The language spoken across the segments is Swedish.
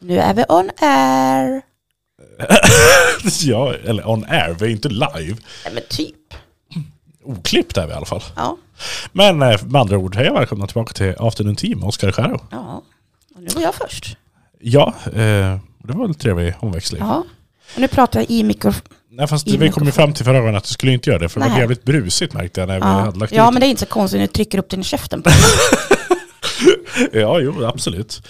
Nu är vi on air. ja, eller on air, vi är inte live. Ja, men typ. Oklippt är vi i alla fall. Ja. Men eh, med andra ord, hej och välkomna tillbaka till Afternoon Team, Oskar Skäro. ja. Och nu var jag först. Ja, eh, det var en trevlig omväxling. Ja. Och nu pratar jag i mikrofon. Nej, fast I vi kom ju fram till förra gången att du skulle inte göra det, för det var Nej. jävligt brusigt märkte jag när vi Ja, hade lagt ja ut men det är inte så konstigt när du trycker upp den i käften på Ja, jo, absolut.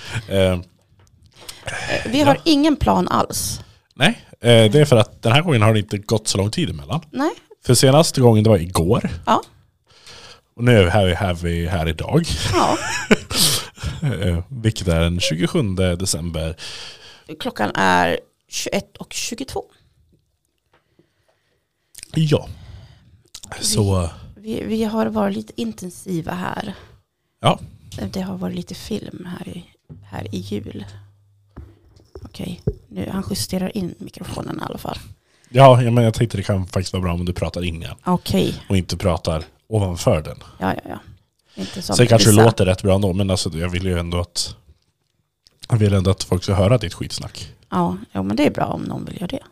Vi har ingen plan alls. nej, eh, det är för att den här gången har det inte gått så lång tid emellan. Nej. För senaste gången det var igår. Ja. Och nu är vi här, vi här idag. Ja. Eh, vilket är den 27 december. Klockan är 21 och 22. Ja. Så, Vi, vi har varit lite intensiva här. ja. Det har varit lite film här i, här i jul. Okej, nu han justerar in mikrofonen i alla fall. Ja, ja, men jag tänkte det kan faktiskt vara bra om du pratar in igen. Okej, Och inte pratar ovanför den. ja ja ja. Inte som Sen kanske det vissa. låter rätt bra ändå, men alltså, jag vill ju ändå att jag vill ändå att folk ska höra ditt skitsnack. Ja, ja, men det är bra om någon vill göra det.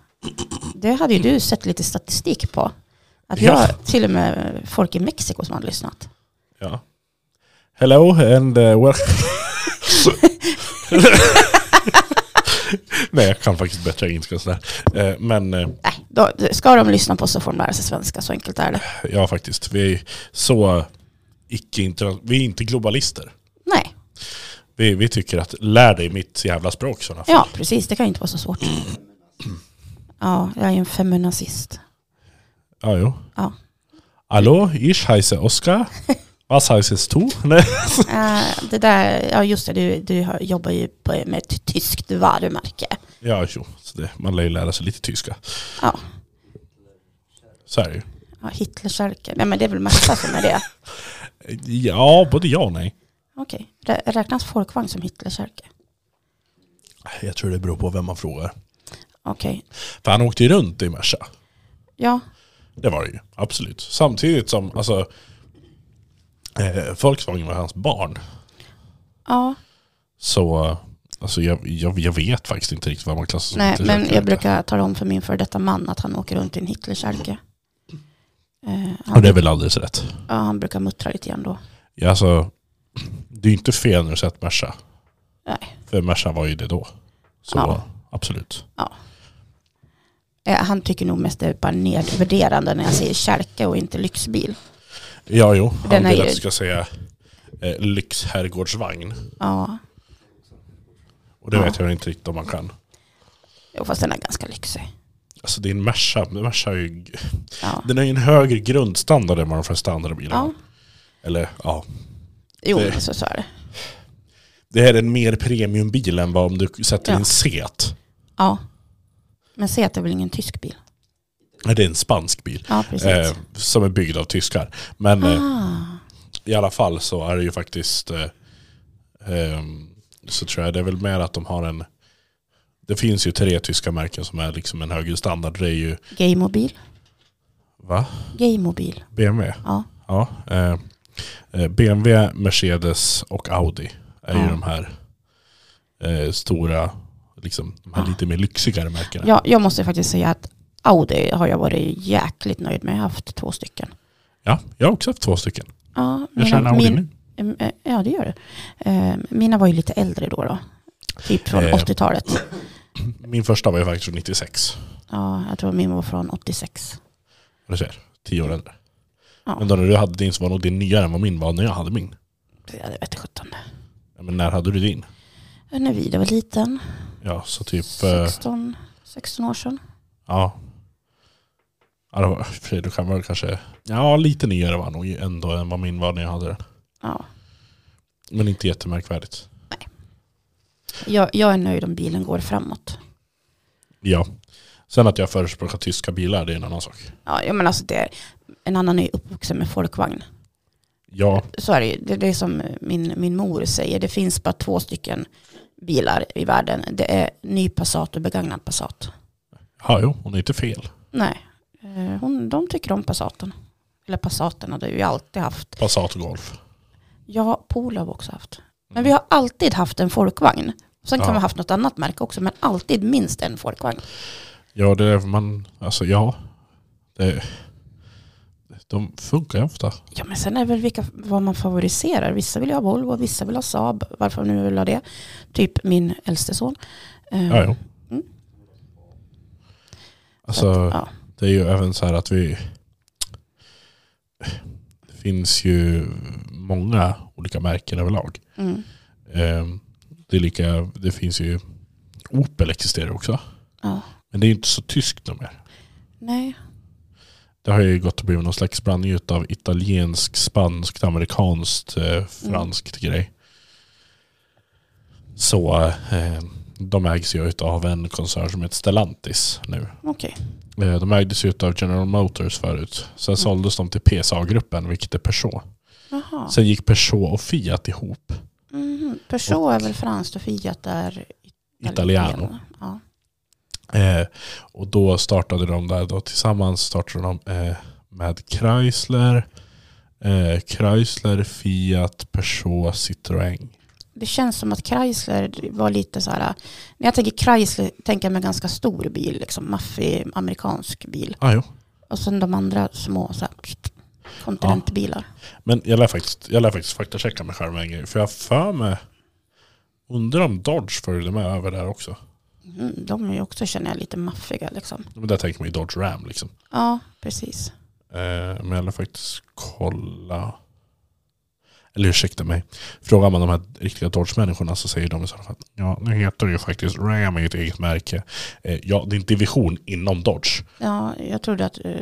Det hade ju du sett lite statistik på. Att Ja. jag, till och med folk i Mexiko som hade lyssnat. Ja. Hello and uh, well. Nej, jag kan faktiskt bättre engelska sådär. Eh, men eh, Nej, då, ska de lyssna på så får de lära sig svenska, så enkelt är det. ja, faktiskt. Vi är så icke vi är inte globalister. Nej, Vi, vi tycker att lär dig mitt jävla språk sådana fall. ja precis, det kan ju inte vara så svårt. Ja, jag är en feminazist. Ja, jo. Ja. Hallo, ich heiße Oskar. Heißest du? Nej. Eh, det där, ja just det, du, du jobbar ju på, med ett tyskt varumärke. Ja, jo. Så det, man lär ju lära sig lite tyska. Ja, Så är det ju. ja Hitlerkärke. Nej men det är väl massa som är det. Ja, både ja och nej. Okej, Rä- räknas folkvagn som Hitlerkärke? Jag tror det beror på vem man frågar. Okej, För han åkte ju runt i Merca. ja, Det var det ju, absolut. Samtidigt som, alltså, eh, Volkswagen var hans barn. ja. Så, alltså jag, jag, jag vet faktiskt inte riktigt vad man klassar som Nej, men jag brukar tala om för min för detta man att han åker runt i en Hitlerkärke. Eh, Och det är väl alldeles rätt. ja, han brukar muttra lite grann då. Ja, alltså, det är ju inte fel när du sett Merca. Nej. För Merca var ju det då. Så Ja. absolut. Eh, han tycker nog mest det är bara nedvärderande när jag säger kärke och inte lyxbil. Ja, jo. Han Den är vill att ju- jag ska säga eh, lyxherrgårdsvagn. Ja, Och det Ja. vet jag inte riktigt om man kan. jo, fast den är ganska lyxig. Alltså det är en Merca. Merca är ju, Ja, den har ju en högre grundstandard än vad de flesta andra bilar ja. Eller ja, jo, Det- men så, är det. Det här är en mer premiumbil än vad om du sätter Ja. en Seat. Ja. Men se att det är väl ingen tysk bil? Det är en spansk bil. Ja. Eh, som är byggd av tyskar. Men eh, ah, i alla fall så är det ju faktiskt eh, ehm, så tror jag det är väl mer att de har en det finns ju tre tyska märken som är liksom en högre standard. Det är ju gaymobil. va? Gaymobil. BMW. Ja. Ja, eh, eh, BMW, Mercedes och Audi är ju Ja. de här eh, stora, liksom, de här Ja. lite mer lyxigare märkena. ja, jag måste faktiskt säga att Audi har jag varit jäkligt nöjd med. Jag har haft två stycken. Ja, jag har också haft två stycken. Ja, Jag känner min, nu. Em, eh, Ja, det gör det. Eh, Mina var ju lite äldre då. då. Typ från Eh. 80-talet. Min första var ju faktiskt från 96. Ja, jag tror min var från 86. Du ser, tio år äldre. Ja. Men då när du hade din så var nog din nyare än vad min var när jag hade min. Ja, det vet sjutton. Ja, men när hade du din? När Vida var liten. Ja, så typ... eh, 16, 16 år sedan. ja. Ja, för du kan väl kanske... Ja, lite nyare var nog ändå än vad min var när jag hade den. Ja. Men inte jättemärkvärdigt. Jag, jag är nöjd om bilen går framåt. Ja. Sen att jag förespråkar tyska bilar, det är en annan sak. Ja, jag menar alltså det är, en annan är ju uppvuxen med folkvagn. Ja, Så är det ju. Det är det som min, min mor säger. Det finns bara två stycken bilar i världen. Det är ny Passat och begagnad Passat. ja jo, hon är inte fel. Nej, hon, de tycker om Passaten. Eller Passaterna, det har vi ju alltid haft. Passat Golf. Ja, Polo har vi också haft. Men vi har alltid haft en folkvagn. Sen kan Ja. man ha haft något annat märke också, men alltid minst en folkvagn. Ja, det är man, alltså ja. Det, de funkar ju ofta. Ja, men sen är det väl vilka, vad man favoriserar. Vissa vill ha Volvo, vissa vill ha Saab. Varför nu vill ha det? Typ min äldste son. Eh, Ja, ja. Mm. Alltså, så att, ja. Det är ju även så här att vi... Det finns ju många olika märken överlag. Mm. Ehm, Det, är lika, det finns ju... Opel existerar också. ja. Men det är inte så tyskt nog mer. Nej. Det har ju gått och blivit någon slags blandning av italiensk, spanskt, amerikanskt, eh, franskt grej. Så eh, de ägs ju av en koncern som heter Stellantis nu. Okej. Eh, de ägdes ju av General Motors förut. Sen såldes de till PSA-gruppen, vilket är Peugeot. Jaha. Sen gick Peugeot och Fiat ihop. Mhm. Peugeot är väl franskt och Fiat är Italiano. Ja. Eh, och då startade de där då tillsammans startade de eh, med Chrysler, eh, Chrysler, Fiat, Peugeot, Citroën. Det känns som att Chrysler var lite så här, när jag tänker Chrysler tänker jag med ganska stor bil, liksom maffig amerikansk bil. Ah, jo. Och sen de andra små så här, kontinentbilar. Men jag lär faktiskt, jag lär faktiskt faktachecka mig själv en grej. För jag för mig, undrar om Dodge följde med över där också. Mm, de är ju också känner jag lite maffiga liksom. Men där tänker man ju Dodge Ram liksom. Ja, precis. Eh, men jag lär faktiskt kolla. Eller ursäkta mig. Frågar man de här riktiga Dodge-människorna så säger de i sådana fall Ja, nu heter det ju faktiskt Ram är ju ett eget märke. Eh, ja, det är en division inom Dodge. Ja, jag trodde att eh,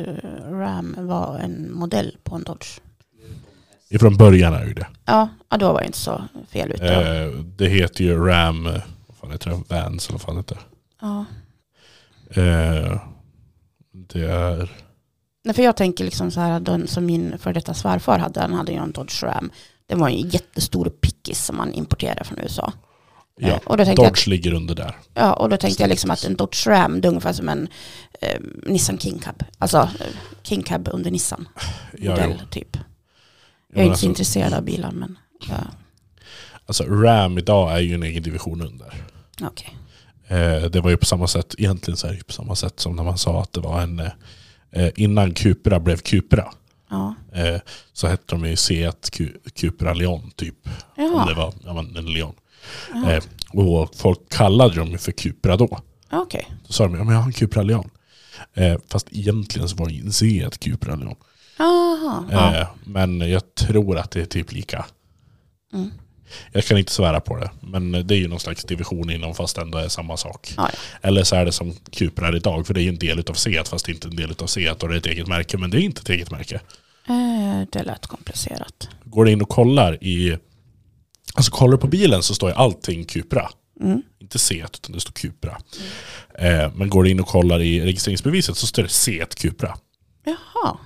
Ram var en modell på en Dodge. Ifrån början är det ju det. Ja, då var jag inte så fel ute. Eh, det heter ju Ram, vad fan heter det? Vans eller vad fan heter det? Ja. Det är... Nej, för jag tänker liksom så här, den som min för detta svärfar hade, han hade ju en Dodge Ram. Det var en jättestor pickis som man importerade från USA. Ja, Eh, och då tänkte Dodge ligger under där. ja, och då tänkte jag liksom att en Dodge Ram, det är ungefär som en eh, Nissan King Cab. Alltså eh, King Cab under Nissan. Ja, Modell typ. Ja, Jag är inte alltså, så intresserad av bilar men ja, alltså Ram idag är ju en egen division under. okej. Eh, det var ju på samma sätt, egentligen så är det ju på samma sätt som när man sa att det var en, eh, innan Cupra blev Cupra. Ja. Eh, så hette de ju Seat Cu- Cupra Leon typ. Om det var ja, en Leon. Jaha. Eh, och folk kallade dem ju för Cupra då. okej. Då sa de ja, men jag har en Cupra Leon. Eh, fast egentligen så var det en Seat Cupra Leon. Jaha, ja. Eh, men jag tror att det är typ lika. Mm. Jag kan inte svära på det. Men det är ju någon slags division inom fast ändå är samma sak. Ja, Eller så är det som Cupra är idag. För det är ju en del av Seat fast inte en del av Seat och det är ett eget märke. Men det är inte ett eget märke. Eh, det lät komplicerat. Går du in och kollar i... Alltså kollar du på bilen så står ju allting Cupra. Mm. Inte Seat utan det står Cupra. Eh, men går du in och kollar i registreringsbeviset så står det Seat Cupra. Jaha,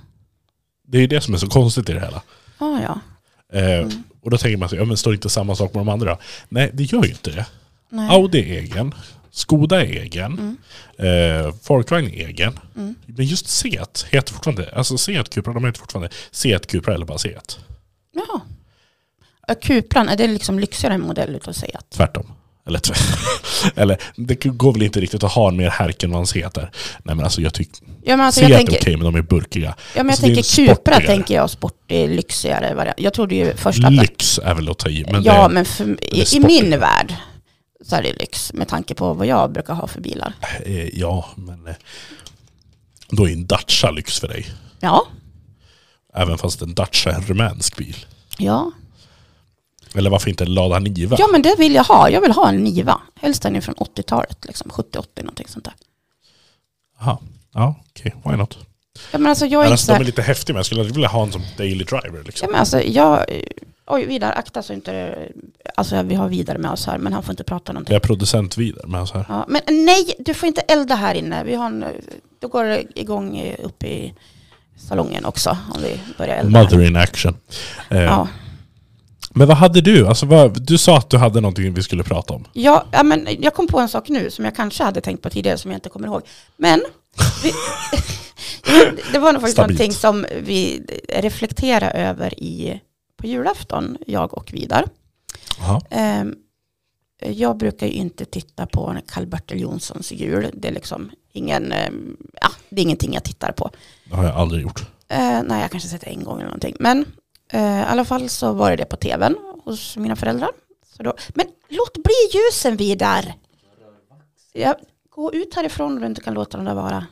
Det är ju det som är så konstigt i det hela. ja ja. Eh, Och då tänker man sig, ja men står inte samma sak med de andra? Nej, det gör ju inte det. Nej. Audi är egen. Skoda är egen. Mm. Eh, Folkvagn är egen. Mm. Men just Seat heter fortfarande, alltså Seat Cupra, de heter fortfarande Seat Cupra eller bara Seat. Eh, Cupran, är det liksom lyxigare modell utav Seat? Tvärtom. Eller, eller det går väl inte riktigt att ha en mer härk än vad Seat är. Nej men alltså jag tycker, Ja men, alltså, jag är okej tänker, men de är burkiga. ja, men jag alltså, är tänker Cupra tänker jag sportig, lyxigare variant. Jag trodde ju först att... Lyx är väl att ta i. Men ja det, men för, är i, i min värld så är det lyx med tanke på vad jag brukar ha för bilar. eh, ja men eh, då är en Dacia lyx för dig. Ja, Även fast en Dacia är en rumänsk bil. ja. Eller varför inte en Lada Niva? Ja men det vill jag ha. Jag vill ha en Niva. Helst den är från 80-talet, liksom 70-80 någonting sånt där. Jaha. Ja, okej. Why not? Ja men alltså jag är inte Alltså, så de är här, lite häftiga men jag skulle vilja ha en som daily driver. Ja Liksom. men alltså jag... Oj, vidare, akta så inte... Alltså vi har vidare med oss här, men han får inte prata någonting. Jag är producent vidare med så här. Ja, men nej, du får inte elda här inne. Vi har en, då går det igång eh, uppe i salongen också om vi börjar elda. här. Mother in action. Eh, Ja. Men vad hade du? Alltså, vad, du sa att du hade någonting vi skulle prata om. Ja, ja, men jag kom på en sak nu som jag kanske hade tänkt på tidigare som jag inte kommer ihåg. Men vi, det var nog faktiskt Stabilt. någonting som vi reflekterade över i, på julafton, jag och Vidar. Ehm, jag brukar ju inte titta på Karl-Bertil Jonssons jul. Det är liksom ingen, eh, ja, det är ingenting jag tittar på. Det har jag aldrig gjort. Eh, nej, jag kanske sett det en gång eller någonting. Men i alla fall så var det det på tvn hos mina föräldrar. Så då, men låt bli ljusen Vidar! Ja, gå ut härifrån om du inte kan låta dem där vara.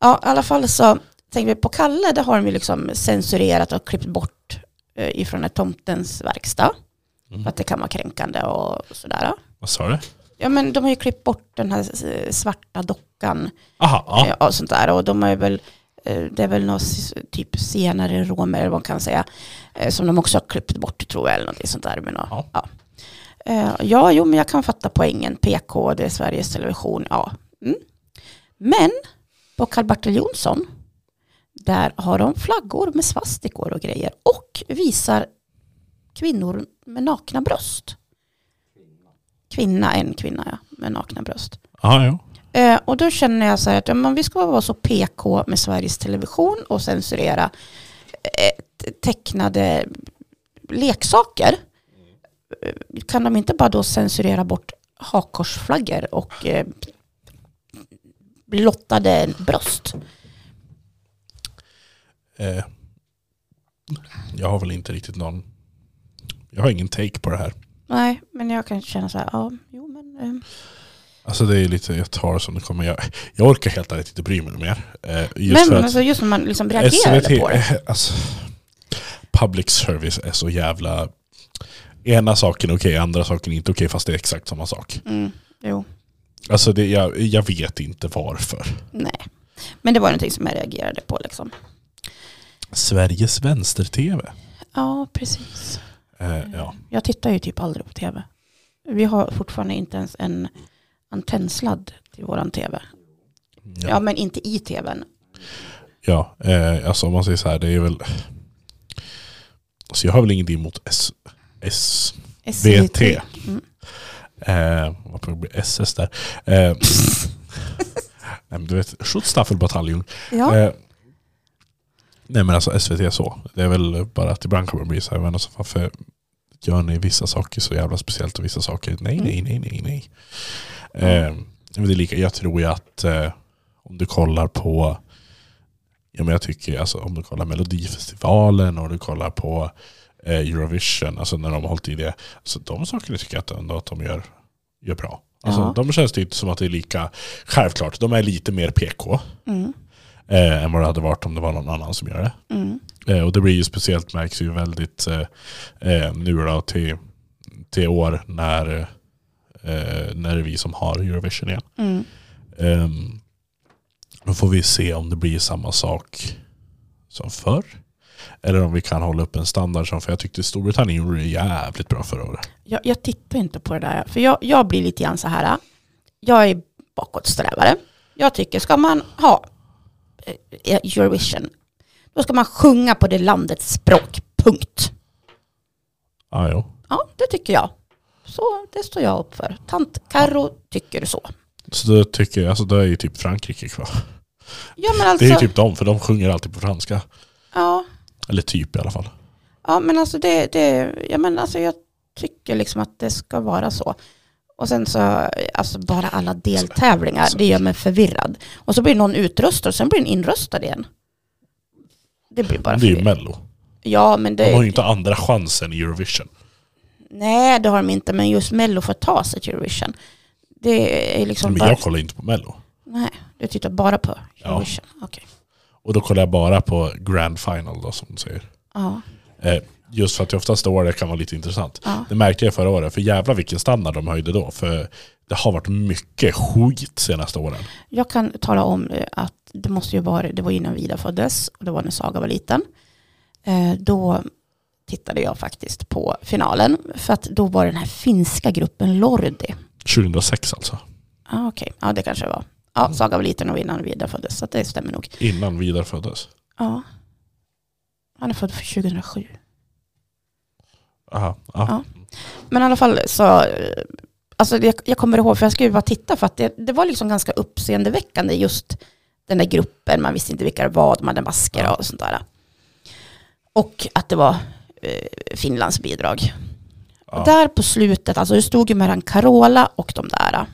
Ja, i alla fall så tänker vi på Kalle, det har de ju liksom censurerat och klippt bort eh, ifrån tomtens verkstad. Mm. För att det kan vara kränkande och sådär. Vad sa du? Ja men de har ju klippt bort den här eh, svarta dockan Aha, ja. eh, och sånt där. Och de har ju väl, eh, det är väl något typ senare romer eller vad man kan säga. eh, Som de också har klippt bort tror jag eller något sånt där. Men, Ja. ja. Ja. ja, jo men jag kan fatta poängen. PK, det är Sveriges Television, ja. Mm. Men på Karl-Bertil Jonsson, där har de flaggor med svastikor och grejer. Och visar kvinnor med nakna bröst. Kvinna, en kvinna ja, med nakna bröst. Ja, ja. Eh, och då känner jag så här att ja, vi ska vara så PK med Sveriges Television och censurera eh, tecknade leksaker. Eh, Kan de inte bara då censurera bort hakkorsflaggor och eh, blottade bröst? Eh, jag har väl inte riktigt någon... Jag har ingen take på det här. Nej, men jag kan känna så här, ja, jo men... Eh, Alltså det är lite, jag tar som det kommer. Jag, jag orkar helt ärligt inte bry mig mer. Eh, just men alltså just när man liksom reagerade SVT, på det. alltså, public service är så jävla... Ena saken är okej, andra saken är inte okej fast det är exakt samma sak. Mm, jo, Alltså det, jag, jag vet inte varför. nej. Men det var någonting som jag reagerade på liksom. Sveriges vänster-tv. Ja, precis. Eh, ja. Jag tittar ju typ aldrig på tv. Vi har fortfarande inte ens en antennsladd till våran tv. Ja, Ja, men inte i tvn. ja eh, alltså om man säger så här, det är väl... Alltså jag har väl ingenting emot S, S, VT. Mm. Eh, vad får det bli? SS där. Eh, nej, men du vet, Schutzstaffelbataljon. Ja, Eh, nej men alltså SVT så. Det är väl bara att ibland kommer det bli så här, men alltså, varför gör ni vissa saker så jävla speciellt och vissa saker nej, nej, nej, nej, nej. Eh, det är lika, jag tror ju att eh, om du kollar på Ja, men jag tycker alltså, om du kollar Melodifestivalen och du kollar på eh, Eurovision, alltså när de har hållit i det. Så de sakerna tycker jag att, ändå att de gör, gör bra. Alltså, Ja. De känns det inte som att det är lika, självklart, de är lite mer PK mm, eh, än vad det hade varit om det var någon annan som gör det. mm, Eh, och det blir ju speciellt, märks ju väldigt eh, eh, nu då till, till år när, eh, när det är vi som har Eurovision igen. mm. Um, då får vi se om det blir samma sak som förr. Eller om vi kan hålla upp en standard som, för jag tyckte Storbritannien gjorde det jävligt bra förra året. Jag, jag tittar inte på det där. För jag, jag blir lite grann så här. Jag är bakåtsträvare. Jag tycker, ska man ha eh, Eurovision, då ska man sjunga på det landets språk. Punkt. Ah, jo. Ja, det tycker jag. Så det står jag upp för. Tant Karo tycker så. Så då tycker alltså då är ju typ Frankrike kvar. Ja, men alltså, Det är ju typ de, för de sjunger alltid på franska. ja, Eller typ i alla fall. ja, men alltså det, det, ja, men alltså jag tycker liksom att det ska vara så. Och sen så, alltså bara alla deltävlingar, det gör mig förvirrad. Och så blir någon utröstad och sen blir den inröstad igen. Det blir bara det är ju. Mello. Ja, men De har ju det, inte andra chansen i Eurovision. Nej det har de inte, men just Mello får ta sig till Eurovision. Det är liksom Men bara, jag kollar inte på Mello. nej, du tittar bara på Ja. Eurovision. Okej. Och då kollar jag bara på Grand Final då som du säger. Ja, Eh, just för att det oftast står det kan vara lite intressant. ja. Det märkte jag förra året, för jävla vilken standard de höjde då. För det har varit mycket skit senaste åren. Jag kan tala om eh, att det måste ju vara, det var innan Vida föddes och det var när Saga var liten. Eh, Då tittade jag faktiskt på finalen för att då var den här finska gruppen Lordi. 2006 alltså. Ah, Okej, ja det kanske var. Ja, Saga var liten och innan Vida föddes så det stämmer nog. Innan Vidar föddes. Ja. Han är född för 2007. Aha, ja. Ja. Men i alla fall så, alltså jag, jag kommer ihåg, för jag skulle bara titta för att det, det var liksom ganska uppseendeväckande just den där gruppen, man visste inte vilka det var, de hade masker Ja. och sånt där. Och att det var Finlands bidrag. Ja. Och där på slutet, alltså det stod ju mellan Carola och de där.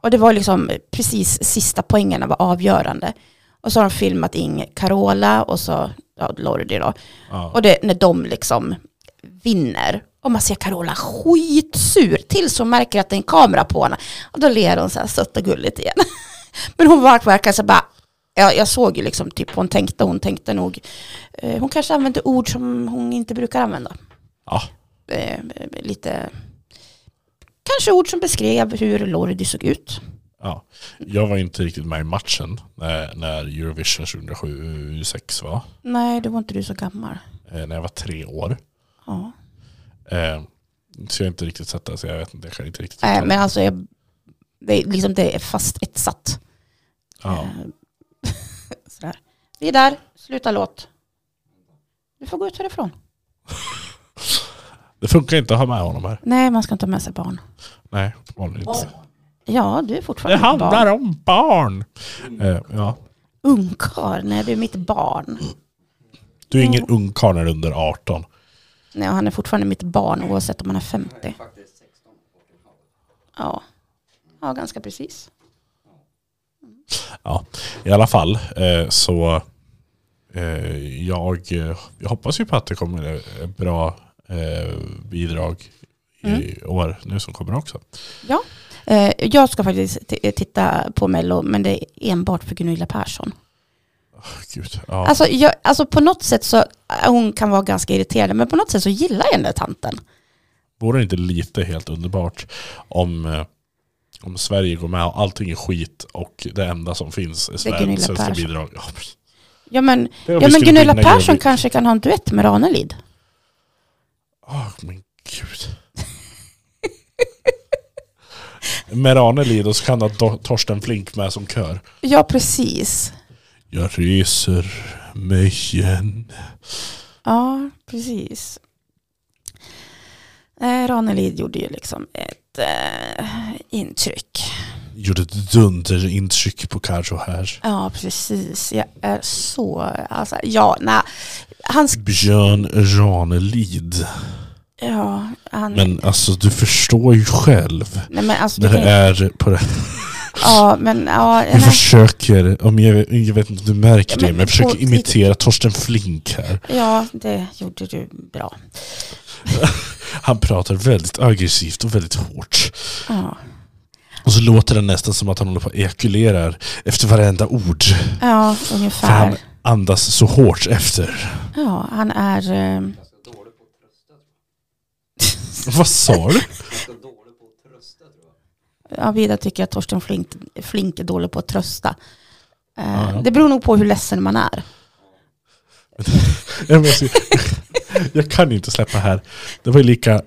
Och det var liksom precis sista poängerna var avgörande. Och så har de filmat in Carola och så ja, Lordi då. Ja. Och det när de liksom vinner. Och man ser Carola skitsur tills hon märker att det är en kamera på henne. Och då ler hon så här sött och gulligt igen. Men hon verkar så bara, ja, jag såg ju liksom typ hon tänkte, hon tänkte nog, eh, hon kanske använde ord som hon inte brukar använda. Ja. Eh, lite, kanske ord som beskrev hur Lordi såg ut. Ja. Jag var inte riktigt med i matchen när, när Eurovision 2007-2006 var. Nej, då var inte du så gammal. Eh, när jag var tre år. Ja. Eh, så jag har inte riktigt sett det, så jag vet inte, jag kan inte riktigt Nej, men alltså jag, det, är liksom, det är fast etsat. Ja. Vi är där, sluta låt. Du får gå ut härifrån. Det funkar inte att ha med honom här. Nej, man ska inte ha med sig barn. Nej, vanligt inte. Ja, du är Det fortfarande ett handlar barn. om barn. Eh, ja. Ungkarl, nej du är mitt barn. Du är ingen ungkarl när du är under 18. Nej, han är fortfarande mitt barn oavsett om han är 50. Ja, ja ganska precis. Ja, i alla fall eh, så eh, jag, jag hoppas ju på att det kommer ett bra eh, bidrag i Mm. år nu som kommer också. Ja, jag ska faktiskt titta på Mello, men det är enbart för Gunilla Persson. Oh, Gud, ja. Alltså, jag, alltså på något sätt så, hon kan vara ganska irriterande, men på något sätt så gillar jag den där tanten. Vore det inte lite helt underbart om, om Sverige går med och allting är skit och det enda som finns är Sverige, svenska bidrag. Ja, Ja men, ja, vi men Gunilla Persson Eurovi- kanske kan ha en duett med Ranelid. Åh, men gud. Med Ranelid och så kan ha Do- Torsten Flink med som kör. Ja, precis. Jag reser mig igen. Ja, precis. Eh, Ranelid gjorde ju liksom ett eh, intryck. Gjorde ett dunderintryck på Carro här. Ja, precis. Jag är så... Alltså, ja, nej. Hans... Björn Ranelid. Ja, han... Men alltså du förstår ju själv. nej, men alltså, När det kan, är på det. Ja, men ja... Jag försöker, om jag, jag vet inte om du märker Ja, det, men men jag försöker på- imitera Torsten Flink här. ja, det gjorde du bra. Han pratar väldigt aggressivt och väldigt hårt. Ja, Och så låter det nästan som att han håller på och ekulerar efter varenda ord. ja För han ungefär. andas så hårt efter. Ja, han är... Eh, Vad sa du? ja, Vida tycker att Torsten Flink, Flink är dålig på att trösta. Eh, Ja. Det beror nog på hur ledsen man är. Jag, kan inte släppa här. Det var ju lika...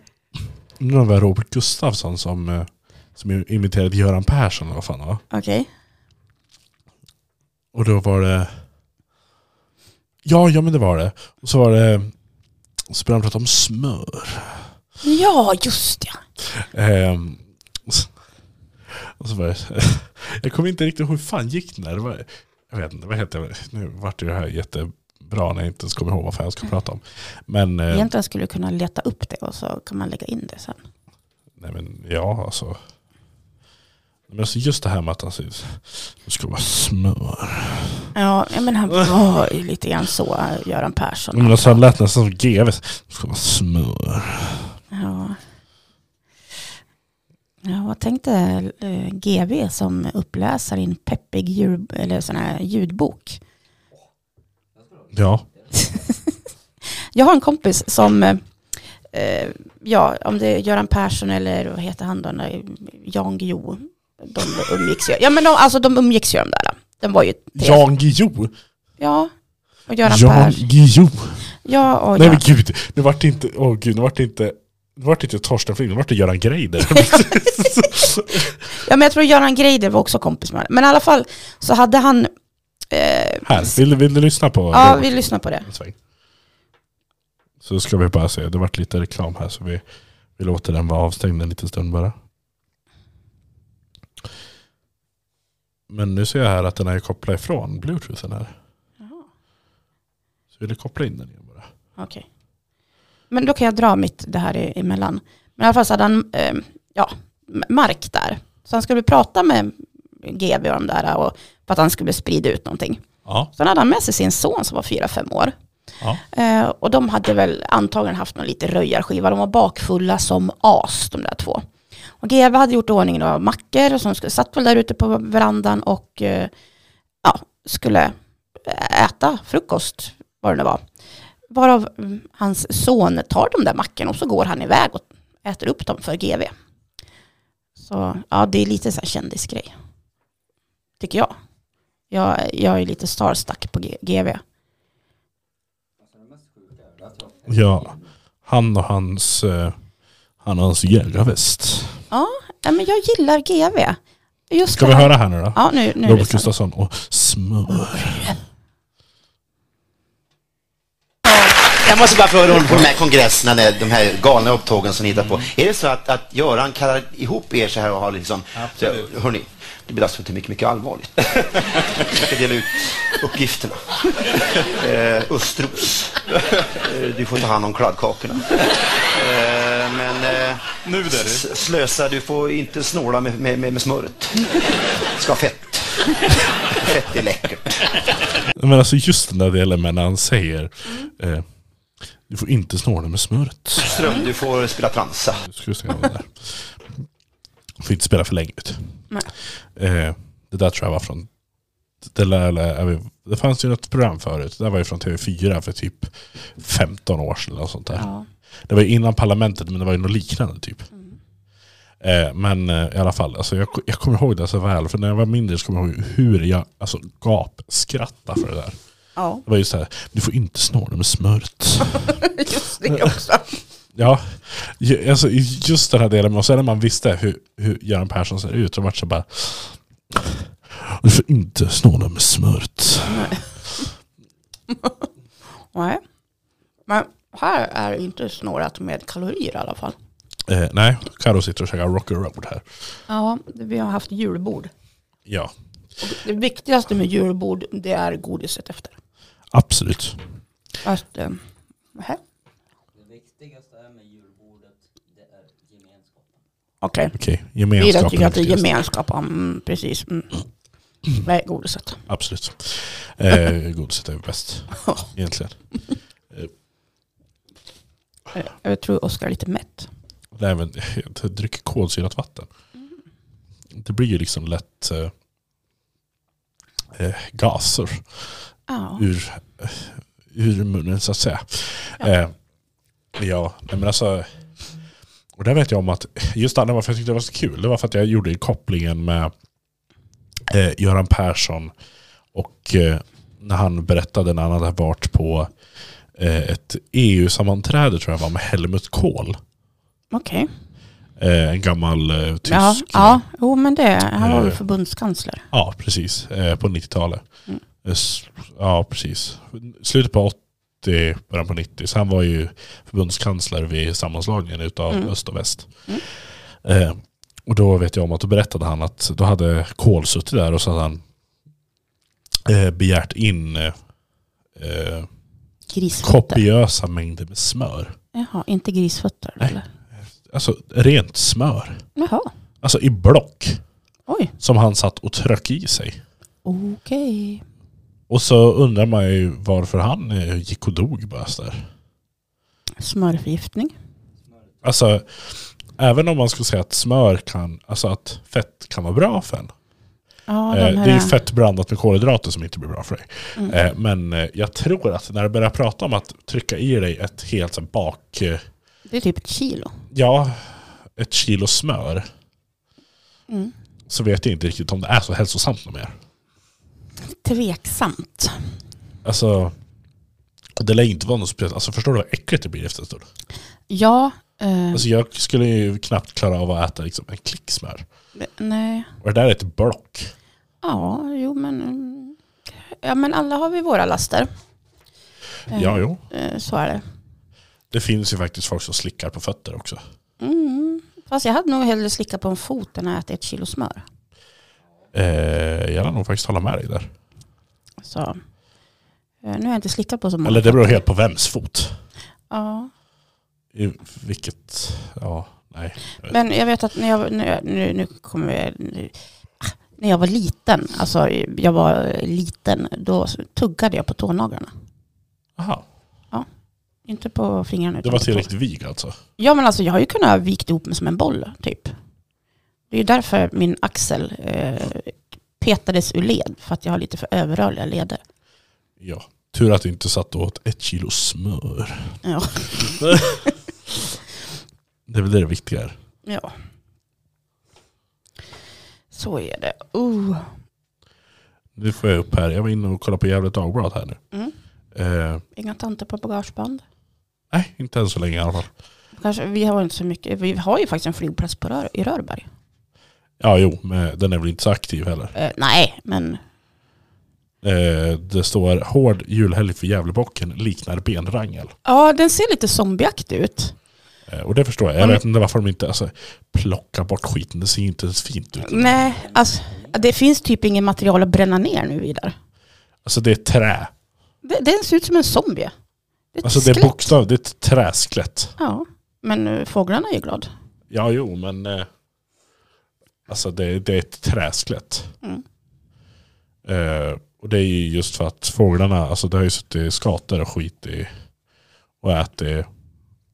Nu var det Robert Gustafsson som, eh, som imiterade Göran Persson. eller Vad fan det var. Okej. Och då var det... Ja, ja men det var det. Och så var det... Så började han prata om smör. Ja, just ja. Så- och så det... Jag kommer inte riktigt ihåg hur fan gick den där. Det var, jag vet inte, vad heter det? Nu vart det här jättebra när jag inte ens kommer ihåg vad fan jag ska prata om. Men... eh, Egentligen skulle du kunna leta upp det och så kan man lägga in det sen. Nej men ja alltså. Men alltså just det här med att alltså, det ska vara smör. Ja, men han var ju lite grann så, eh, Göran Persson. Men alltså han lät nästan som GV. Det ska vara smör. Ja. Ja, vad tänkte eh, GV som uppläsare i en peppig ljud, eller sån här ljudbok? Ja. Jag har en kompis som, eh, ja, om det är Göran Persson eller vad heter han då, Jan Guillou. De umgicks ju, ja men de, alltså de umgicks ju de där. De var ju tre. Jan Guillou. Ja, och Göran Jan Persson. Guillou. Ja, och Nej Jan. men gud. Nu vart det inte, åh gud, nu vart det inte nu vart det inte Torsten Flink, nu vart det Göran Greider. Ja men jag tror Göran Greider var också kompis med. Men i alla fall så hade han... Eh, här, vill, du- vill du lyssna på ja, Robert? vi lyssnar på det. Så ska vi bara se, det vart lite reklam här så vi, vi låter den vara avstängd en liten stund bara. Men nu ser jag här att den är kopplad ifrån bluetoothen här. Jaha, Så vill du koppla in den igen bara. okej. Men då kan jag dra mitt det här emellan. Men i alla fall så hade han eh, ja, mark där. Så han skulle prata med GV om det här och för att han skulle sprida ut någonting. Ja. Sen hade han med sig sin son som var fyra fem år. Ja. Eh, och de hade väl antagligen haft någon lite röjarskiva. De var bakfulla som as de där två. Och GV hade gjort ordning några mackor som skulle, satt väl där ute på verandan och eh, ja, skulle äta frukost, vad det nu var. Varav hans son tar de där mackorna och så går han iväg och äter upp dem för GV. Så ja, det är lite så här kändisgrej. Tycker jag. Jag, jag är lite starstruck på G- GV. ja. Han och hans, eh, han och hans jägarväst. Ja, men jag gillar GV. Just Ska vi höra här nu då? Ja, nu, nu Robert. Gustafsson och smör. Jag måste bara fråga på de här kongresserna, när de här galna upptågen som ni hittar på. Är det så att, att Göran kallar ihop er så här och har liksom... Så, hörni, det blir alltså inte mycket, mycket allvarligt. Jag ska dela ut uppgifterna. Eh, Östros, eh, du får ta hand om kladdkakorna. Eh, men eh, Nu där slösa, du får inte snåla med, med, med, med smöret. Ska ha fett. Fett är läckert. Men alltså just den där delen med när han säger eh, du får inte snåla med smöret. Ström, du får spela transa. Nu ska vi se vad det där. Får inte spela för länge ut. Nej. Eh, det där tror jag var från det, lär, vet- det fanns ju ett program förut. Det där var ju från TV4 för typ 15 år sedan. Eller sånt där. Ja. Det var ju innan parlamentet men det var ju något liknande typ. Eh, men eh, i alla fall, alltså, jag, jag kommer ihåg det så väl. För när jag var mindre så kommer jag ihåg hur jag alltså, gapskrattade för det där. Ja, Det var ju så här, du får inte snåla med smöret. just det också. Ja, alltså, just den här delen. Och sen när man visste hur, hur Göran Persson ser ut. Så vart så bara... Du får inte snåla med smöret. Nej. Men här är det inte snårat med kalorier i alla fall. Eh, nej, Karo sitter och käkar Rocky Road här. Ja, vi har haft julbord. Ja, Och det viktigaste med julbord det är godiset efter. Absolut. Att, eh, nähä. Det viktigaste är med julbordet, det är gemenskapen. Okej. Gemenskapen tycker att det är viktigast. gemenskap. Mm, precis. Mm. Nej, godiset. Absolut. Eh, godiset är bäst, egentligen. Eh, Jag tror Oskar är lite mätt. Nej, men jag dricker kolsyrat vatten. Det blir ju liksom lätt eh, eh, gaser. Ja. ur, ur munnen så att säga. Ja. Eh, ja men alltså. Och där vet jag om att just det, varför jag tyckte det var så kul, det var för att jag gjorde kopplingen med eh, Göran Persson och eh, när han berättade när han hade varit på eh, ett EU-sammanträde tror jag var med Helmut Kohl. Okej. Eh, en gammal eh, tysk. Ja, ja, jo men det. Han var väl Eh. förbundskansler. Ja, precis. På 90-talet. Mm. Ja, precis. Slutet på 80, början på 90. Så han var ju förbundskansler vid sammanslagningen utav Mm. öst och väst. Mm. Eh, och då vet jag om att då berättade han att då hade Kohl suttit där och så hade han eh, begärt in eh, eh, kopiösa mängder med smör. Jaha, inte grisfötter Nej. eller? Alltså rent smör. Jaha, Alltså i block. oj. Som han satt och tröck i sig. Okej. Och så undrar man ju varför han eh, gick och dog bara så där. Smörförgiftning. Alltså, även om man skulle säga att smör kan, alltså att fett kan vara bra för en. Ja, Eh, de det här, är ju fett blandat med kolhydrater som inte blir bra för dig. Mm. Eh, men jag tror att när du börjar prata om att trycka i dig ett helt så bak, Det är typ ett kilo. ja, ett kilo smör. Mm. Så vet jag inte riktigt om det är så hälsosamt något mer. Tveksamt. Alltså, det lär inte vara något speciellt. Alltså förstår du vad äckligt det blir efter en stund? Ja, eh, Alltså jag skulle ju knappt klara av att äta liksom en klick smör. nej. Och det där är ett block. Ja, jo men. mm, Ja men alla har vi våra laster. Eh, Ja, jo. eh, Så är det. Det finns ju faktiskt folk som slickar på fötter också. Mm. Fast jag hade nog hellre slickat på en fot än att äta ett kilo smör. Eh, jag lär nog faktiskt hålla med dig där. Så. eh, Nu har jag inte slickat på så många Eller det beror helt på vems fot. Ja. I vilket, ja, nej. Men jag vet att när jag, nu, nu, nu kommer jag, nu, när jag var liten, alltså jag var liten, då tuggade jag på tånaglarna. Aha, Inte på fingrarna. det var tillräckligt vig alltså. Ja men alltså jag har ju kunnat vikt ihop mig som en boll typ. Det är därför min axel eh, petades ur led. För att jag har lite för överrörliga leder. Ja. Tur att du inte satt åt ett kilo smör. Ja. Det är väl det det viktiga är. ja. Så är det. Uh. Nu får jag upp här. Jag var inne och kollade på Gävle Dagblad här nu. Mm. Eh, Inga tanter på bagageband. nej, inte än så länge i alla fall. Kanske, vi har inte så mycket. Vi har ju faktiskt en flygplats på Rör, i Rörberg. Ja, jo, men den är väl inte så aktiv heller. Eh, nej, men Eh, det står hård julhelg för Gävlebocken liknar benrangel. ja, den ser lite zombieaktig ut. Eh, och det förstår jag. Jag vet inte varför de inte alltså, plockar bort skiten. Det ser inte ens fint ut. Nej, alltså det finns typ inget material att bränna ner nu vidare. Alltså det är trä. Det, den ser ut som en zombie. Det är Alltså det är bokstav, det är ett träskelett. Ja, men fåglarna är ju glad. Ja, jo, men... Eh, alltså det, det är ett träskelett. Mm. Eh, och det är ju just för att fåglarna, alltså det har ju suttit skator och skit i och ätit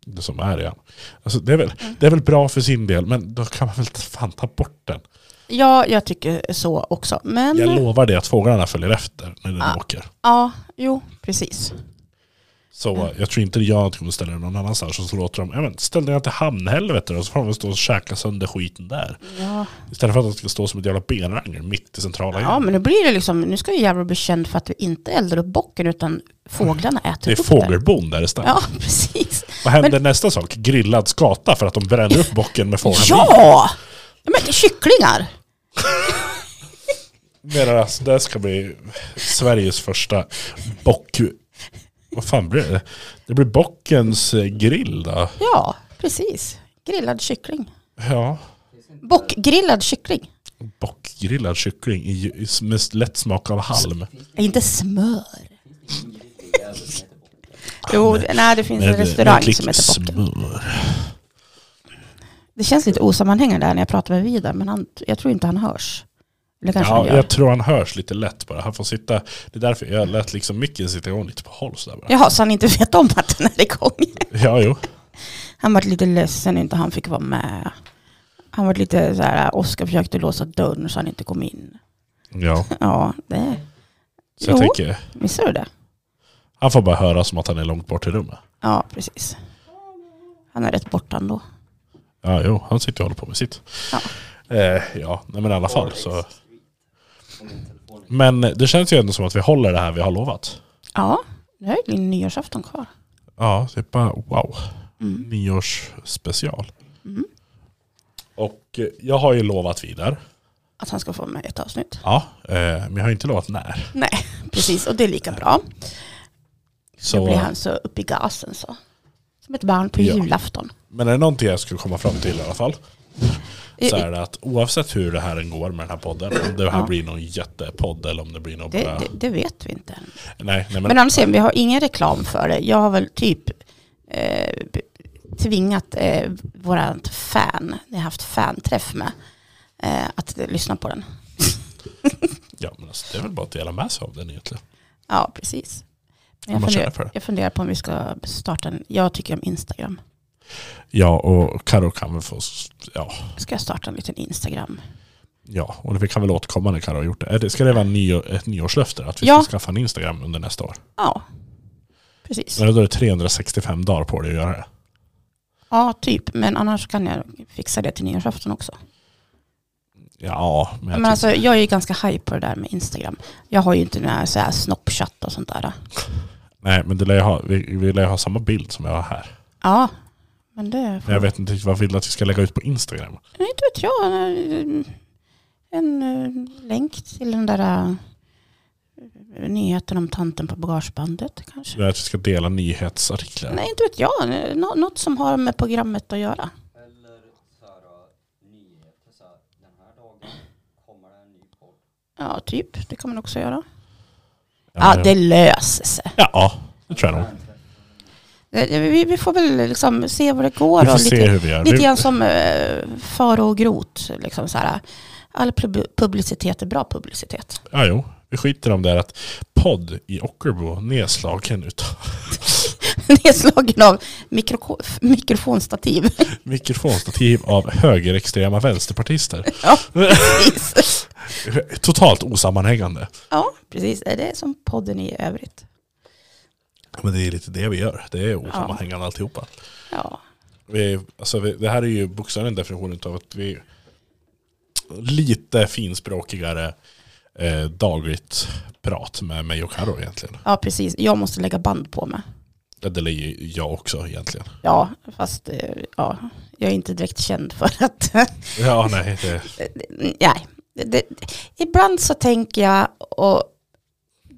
det som är igen. Alltså det, är väl, Mm. det är väl bra för sin del, men då kan man väl fan ta bort den. Ja, jag tycker så också. Men Jag lovar dig att fåglarna följer efter när den Ah. åker. ja, jo, precis. Så Mm. jag tror inte jag kommer ställa den någon annanstans. Och så låter de, ja men ställ den till hamnhelvete och så får de stå och käka sönder skiten där. Ja. Istället för att de ska stå som ett jävla benrangel mitt i centrala ja, men nu blir det liksom, nu ska ju Gävle bli känd för att vi inte eldar upp bocken utan fåglarna äter Det är upp fågelbon där istället. Ja, precis. Vad händer nästa sak? Grillad skata för att de bränner upp bocken med fåglarna. Ja! ja men kycklingar! Menar alltså, det ska bli Sveriges första bock... Vad fan blir det? Det blir bockens eh, grill då. Ja, precis. Grillad kyckling. Ja. Bockgrillad kyckling. Bockgrillad kyckling i, i, med lätt smak av halm. Inte smör. Jo, nej det finns en restaurang som heter Bocken. smör. Det känns lite osammanhängande när jag pratar med Vidar, men han, jag tror inte han hörs. Ja, jag tror han hörs lite lätt bara. Han får sitta... Det är därför jag lät liksom micken sitta igång lite på håll sådär bara. Jaha, så han inte vet om att den är igång. Ja, jo. Han var lite ledsen inte han fick vara med. Han var lite så här, Oskar försökte låsa dörren så han inte kom in. Ja, Ja, det... så Jo. tänker... Visste du det? Han får bara höra som att han är långt bort i rummet. Ja, precis. Han är rätt borta ändå. Ja, jo. Han sitter och håller på med sitt. Ja. Eh, ja, men i alla fall så... Men det känns ju ändå som att vi håller det här vi har lovat. Ja, nu är det din nyårsafton kvar. Ja, det är bara wow. Mm. Nyårsspecial. Mm. Och eh, jag har ju lovat vidare. Att han ska få med ett avsnitt. Ja, eh, men jag har inte lovat när. Nej, precis. Och det är lika bra. Så Så, blir han så upp i gasen så. Som ett barn på Ja. julafton. men är det någonting jag skulle komma fram till i alla fall. Så är det att oavsett hur det här går med den här podden. Om det här Ja. blir någon jättepodd eller om det blir något Det, bara... det, det vet vi inte. Nej, nej men, Men annars vi, har ingen reklam för det. Jag har väl typ eh, tvingat eh, vårat fan, ni har haft fanträff med, eh, att lyssna på den. ja, men alltså, det är väl bara att dela med sig av den egentligen. Ja, precis. Jag funderar, jag funderar på om vi ska starta en, jag tycker om Instagram. Ja, och Karo kan väl få... Ja, Ska jag starta en liten Instagram? ja, och vi kan väl återkomma när Karo har gjort det. Ska det vara ett nyårslöfte? Att vi Ja. ska skaffa en Instagram under nästa år? Ja, precis. Men då är det 365 dagar på dig att göra det. Ja, typ. Men annars kan jag fixa det till nyårsafton också. Ja, men jag Men alltså, jag är ju ganska hype på det där med Instagram. Jag har ju inte den här, så här snoppchatt och sånt där. Nej, men det lär ha, vi, vi lär ju ha samma bild som jag har här. Ja, men det... Men jag vet inte vad vill du att vi ska lägga ut på Instagram? Nej, inte vet jag. En, en, eh, länk till den där eh, nyheten om tanten på bagagebandet kanske. Det är att vi ska dela nyhetsartiklar. Nej, inte vet jag. Nå- Något som har med programmet att göra. Eller så här nyheter så här, den här dagen kommer det en ny podd. Ja, typ. Det kan man också göra. Ja, Ja, det löser sig. ja, det tror jag nog. Eh, Vi, vi får väl liksom se vad det går. Vi får och se lite, hur vi gör. lite grann som uh, Faro och Grot. Liksom så här. All pub- publicitet är bra publicitet. ja, jo. Vi skiter om det här att podd i Ockerbo nedslagen utav Nedslagen av mikro- mikrofonstativ. mikrofonstativ av högerextrema vänsterpartister. ja, precis. Totalt osammanhängande. ja, precis. Det är som podden i övrigt. Men det är lite det vi gör. Det är osammanhängande alltihopa. Ja, Vi, alltså vi, det här är ju bokstavligen definitionen av att vi lite finspråkigare eh, dagligt prat med mig och Karo egentligen. ja, precis. Jag måste lägga band på mig. Ja, Det är ju jag också egentligen. Ja, fast eh, ja, jag är inte direkt känd för att... Ja, nej. Det, nej. Det, ibland så tänker jag och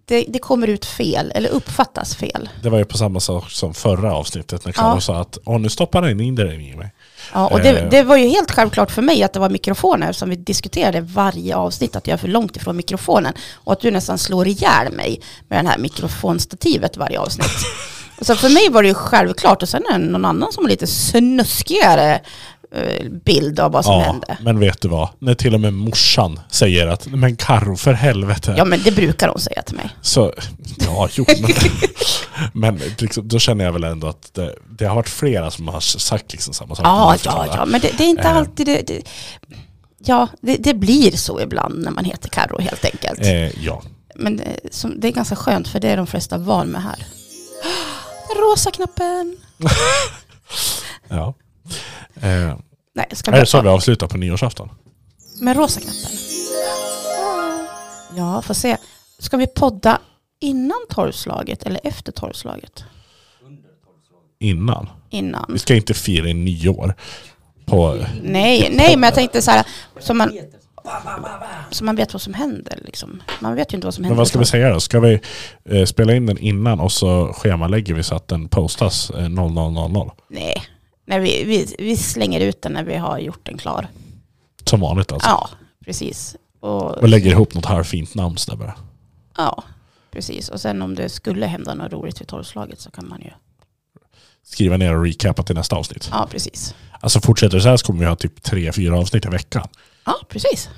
det, det kommer ut fel eller uppfattas fel. det var ju på samma sak som förra avsnittet när Karo Ja. sa att Åh, nu stoppar den in den i mig. Ja, och det, Eh. det var ju helt självklart för mig att det var mikrofoner som vi diskuterade varje avsnitt, att jag är för långt ifrån mikrofonen. Och att du nästan slår ihjäl mig med det här mikrofonstativet varje avsnitt. Så för mig var det ju självklart, och sen är det någon annan som har lite snuskigare bild av vad som Ja, hände. men vet du vad? När till och med morsan säger att Men Karo för helvete. Ja men det brukar hon säga till mig. Så, ja, jo, men, men liksom, då känner jag väl ändå att det, det har varit flera som har sagt liksom samma sak. Ja, ja, ja, men det, det är inte Eh. alltid det, det Ja, det, det blir så ibland när man heter Karo helt enkelt. Eh, ja. Men eh, som, det är ganska skönt för det är de flesta van med här. Den rosa knappen. ja. Eh, Nej, ska är det så vi avslutar på nyårsafton? med rosa knappen? Ja, får se. Ska vi podda innan tolvslaget eller efter tolvslaget? Innan. Innan. Vi ska inte fira nyår. På, Nej, nej, men jag tänkte så här, så man, så man vet vad som händer liksom. Man vet ju inte vad som händer. men vad ska vi säga då? Ska vi eh, spela in den innan och så schemalägger vi så att den postas eh, 0000? Nej, nej vi, vi, vi slänger ut den när vi har gjort den klar. Som vanligt alltså. Ja, precis. Och, Och lägger ihop något här fint namn så bara. ja, precis. Och sen om det skulle hända något roligt vid tolvslaget så kan man ju... Skriva ner och recapa till nästa avsnitt. Ja, precis. Alltså fortsätter det så här så kommer vi ha typ tre, fyra avsnitt i veckan. Ja, precis.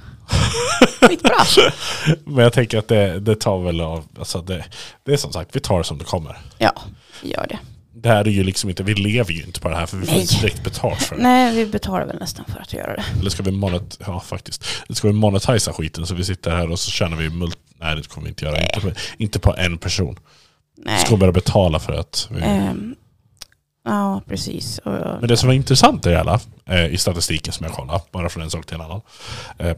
Skitbra. Men jag tänker att det, det tar väl av, alltså det, det är som sagt, vi tar det som det kommer. Ja, gör det. Det här är ju liksom inte, vi lever ju inte på det här för vi får Nej. inte direkt betalt för det. Nej, vi betalar väl nästan för att göra det. Eller ska vi monet, ja faktiskt. Eller ska vi monetisa skiten så vi sitter här och så tjänar vi mult, nej det kommer vi inte göra. Inte på, inte på en person. Nej. Ska vi börja betala för att vi, Ehm, ja, precis. Och, Men det som var intressant i alla, eh, i statistiken som jag kollade, bara från en sak till en annan. Eh,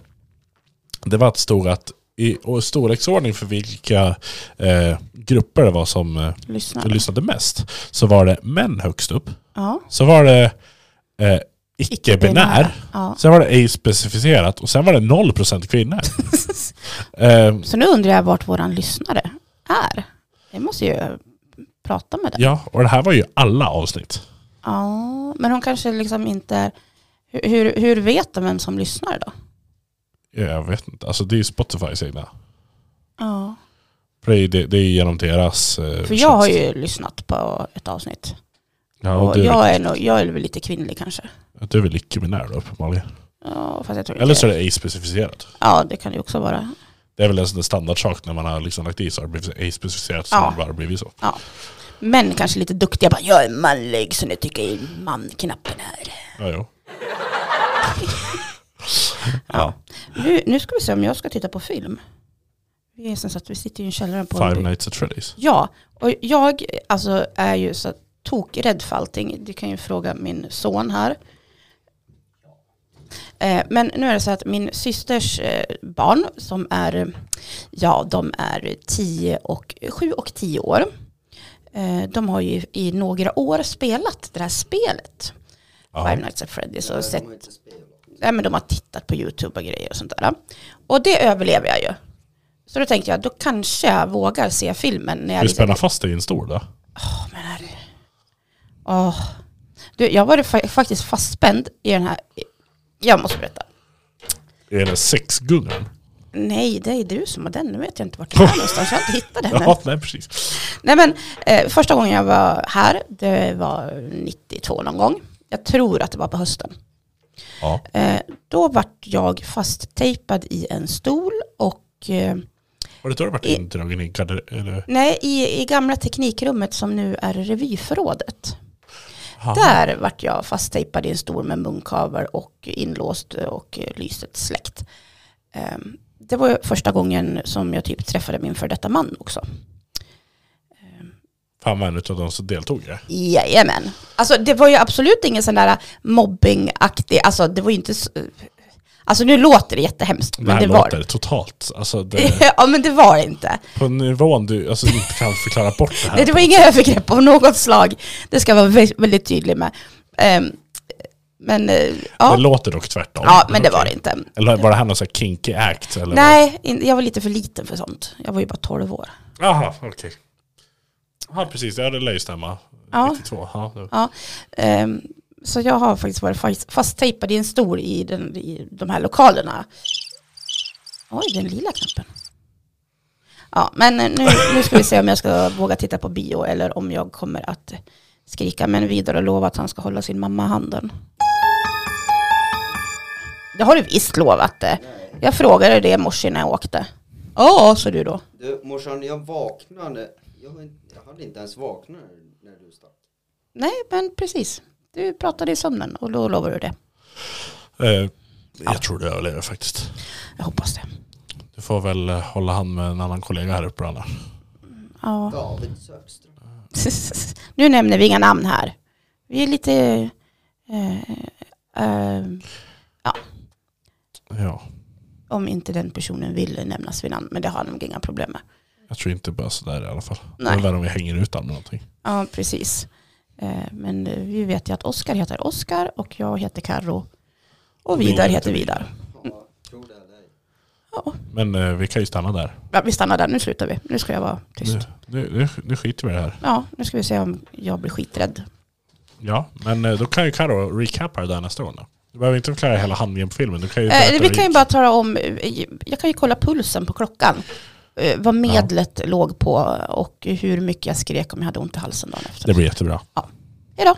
det var att stod att i och storleksordning för vilka eh, grupper det var som eh, lyssnar. lyssnade mest. Så var det män högst upp. Ja. Så var det eh, icke-binär. Ja. Sen var det ej specificerat och sen var det 0% kvinnor. eh, Så nu undrar jag vart våran lyssnare är. Jag måste ju prata med den. ja, och det här var ju alla avsnitt. Ja, men hon kanske liksom inte hur, hur vet de vem som lyssnar då? Jag vet inte, alltså det är ju Spotifys egna. Ja. För det det, är genom deras eh, För jag har ju lyssnat på ett avsnitt. Ja, och och du, jag, är nog, jag är väl lite kvinnlig kanske. du är väl icke-binär då uppenbarligen. Ja, fast jag tror Eller så är det ej specificerat. Ja, det kan det ju också vara. Det är väl en sån där standardsak när man har liksom lagt i så har det blivit ej specificerat så Ja. har det bara blivit så. Män kanske lite duktiga bara, jag är manlig så nu tycker jag man-knappen här. Ja, jo. Ja. Nu, nu ska vi se om jag ska titta på film. Vi är som sagt, vi sitter i en källare på Five Nights at Freddy's. Ja, och jag alltså, är ju så tokrädd för allting. Du kan ju fråga min son här. Eh, Men nu är det så att min systers eh, barn som är, ja de är 10 och 7 och 10 år. Eh, De har ju i några år spelat det här spelet. Ja. Five Nights at Freddy's och sett Nej, men de har tittat på YouTube och grejer och sånt där. Och det överlever jag ju. Så då tänkte jag, då kanske jag vågar se filmen när jag liksom- spänna fast dig i en stol då? Åh, men herre. Åh. Du, jag var fa- faktiskt fastspänd i den här... Jag måste berätta. Är det sexgungan? Nej, det är du som har den. Nu vet jag inte vart den är någonstans. Jag har inte hittat den. Ja, nej precis. Nej men eh, första gången jag var här, det var 92 någon gång. Jag tror att det var på hösten. Ja. Eh, då vart jag fasttejpad i en stol och eh, Har du varit I- indragen i. Eller? nej, i, i gamla teknikrummet som nu är revyförrådet. Ja. Där vart jag fasttejpad i en stol med munkavel och inlåst och eh, lyset släckt. Eh, det var första gången som jag typ träffade min för detta man också. Han var en av de som deltog i det. Jajamän. Alltså det var ju absolut ingen sån där mobbingaktig, alltså det var ju inte så, Alltså nu låter det jättehemskt, Det men det var låter totalt. Alltså det, Ja men det var det inte. på nivån du alltså, inte kan förklara bort det här. Nej, det var inga övergrepp av något slag. Det ska jag vara vä- väldigt tydlig med. Ehm, men Det ja, låter dock tvärtom. ja, men det var det inte. Eller var det här någon sån här kinky act? Eller Nej, jag var lite för liten för sånt. Jag var ju bara 12 år. Jaha, okej. Ja, precis. Ja, det lär ju stämma. Ja. 92. Ja, Ja, ehm, så jag har faktiskt varit fast- fasttejpad i en stol i, den, i de här lokalerna. Oj, den lila knappen. Ja, men eh, nu, nu ska vi se om jag ska våga titta på bio eller om jag kommer att skrika men vidare och lova att han ska hålla sin mamma handen. Det har du visst lovat det. Jag frågade det i morse när jag åkte. Ja, sa du då. Du morsan, jag vaknade. Jag, har inte- jag hade inte ens vaknat när, när du stack. Nej, men precis. Du pratade i sömnen och då lovar du det. Eh, jag tror du överlever faktiskt. Jag hoppas det. Du får väl hålla hand med en annan kollega här uppe Anna. Ja. David Söderström. nu nämner vi inga namn här. Vi är lite... Eh, eh, Ja, om inte den personen vill nämnas vid namn, men det har han nog inga problem med. Jag tror inte bara sådär i alla fall. Det Nej. är värre om vi hänger ut honom någonting. Ja, precis. Eh, men vi vet ju att Oskar heter Oskar och jag heter Karro Och Vidar heter Vidar. Ja, det. Men eh, vi kan ju stanna där. ja, vi stannar där. Nu slutar vi. Nu ska jag vara tyst. Nu, nu, nu, skiter vi i det här. Ja, nu ska vi se om jag blir skiträdd. Ja, men eh, då kan ju Karo recappa det där nästa gång då. Du behöver inte förklara hela handlingen på filmen. Du kan ju Eh, vi kan ju det bara tala om, jag kan ju kolla pulsen på klockan. Eh, vad medlet låg på och hur mycket jag skrek om jag hade ont i halsen dagen efter. Det blir jättebra. Hejdå.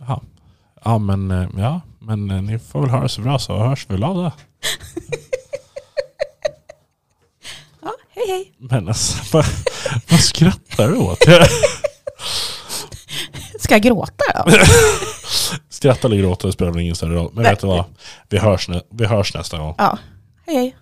Jaha. Ja, men, eh, ja, men eh, ni får väl höra så bra så hörs vi väl av det. Ja, hej hej. Men alltså, vad, vad skrattar du åt? Ska jag gråta då? Skratta eller gråta det spelar väl ingen större roll. Men vet du vad? Vi hörs, vi hörs nästa gång. Ja, hej hej.